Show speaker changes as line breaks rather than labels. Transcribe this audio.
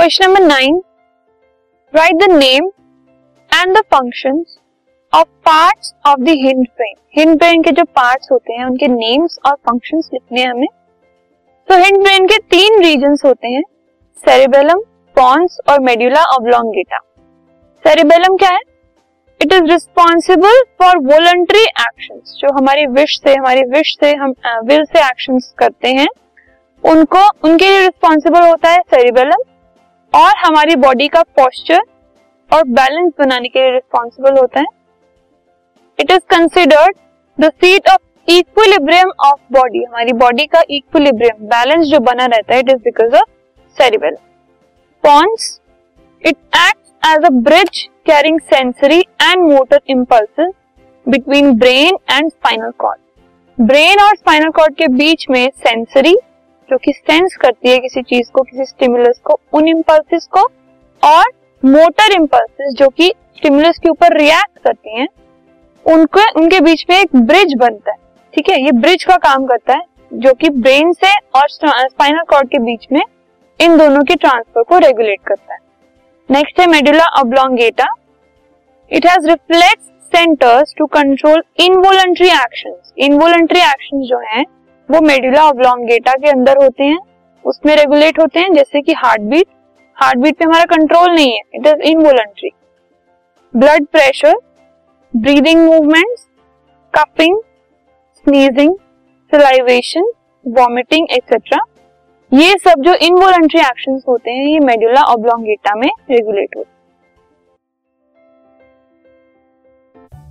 Question number nine write the name and the function of parts of the hind brain hind brain के जो parts होते हैं, उनके names और functions लिखने हमें। तो हिंड ब्रेन के तीन रीजन होते हैं सेरेबेलम पॉन्स और मेड्यूला ऑब्लोंगेटा सेरेबेलम क्या है? It is responsible for voluntary action जो हमारी विश से, हमारी विश से, हम विल से एक्शन करते हैं, उनको, उनके लिए रिस्पॉन्सिबल होता है सेरिबेलम और हमारी बॉडी का पोस्चर और बैलेंस बनाने के लिए रिस्पॉन्सिबल होता है। It is considered the seat of equilibrium of body हमारी बॉडी का इक्विलिब्रियम बैलेंस जो बना रहता है it is because of cerebellum pons it act as a bridge carrying sensory and motor impulse between brain and spinal cord brain और spinal cord के बीच में सेंसरी जो कि सेंस करती है किसी चीज़ को, किसी स्टिमुलस को, उन इम्पल्सिस को और मोटर इम्पल्सिस जो कि स्टिमुलस के ऊपर रिएक्ट करती हैं, उनको, उनके बीच में एक ब्रिज बनता है। ठीक है? ये ब्रिज का काम करता है, जो कि ब्रेन से और स्पाइनल कॉर्ड के बीच में इन दोनों के ट्रांसफ़र को रेगुलेट करता है। नेक्स्ट है medulla oblongata it has reflex centres to control involuntary actions involuntary actions जो हैं वो मेडुला ऑब्लोंगेटा के अंदर होते हैं, उसमें रेगुलेट होते हैं, जैसे कि हार्ट बीट हार्ट बीट पे हमारा कंट्रोल नहीं है it is involuntary blood pressure breathing movements coughing sneezing salivation vomiting etcetera ये सब जो इनवोलेंट्री एक्शन होते हैं, ये मेडुला ऑब्लोंगेटा में रेगुलेट होते हैं।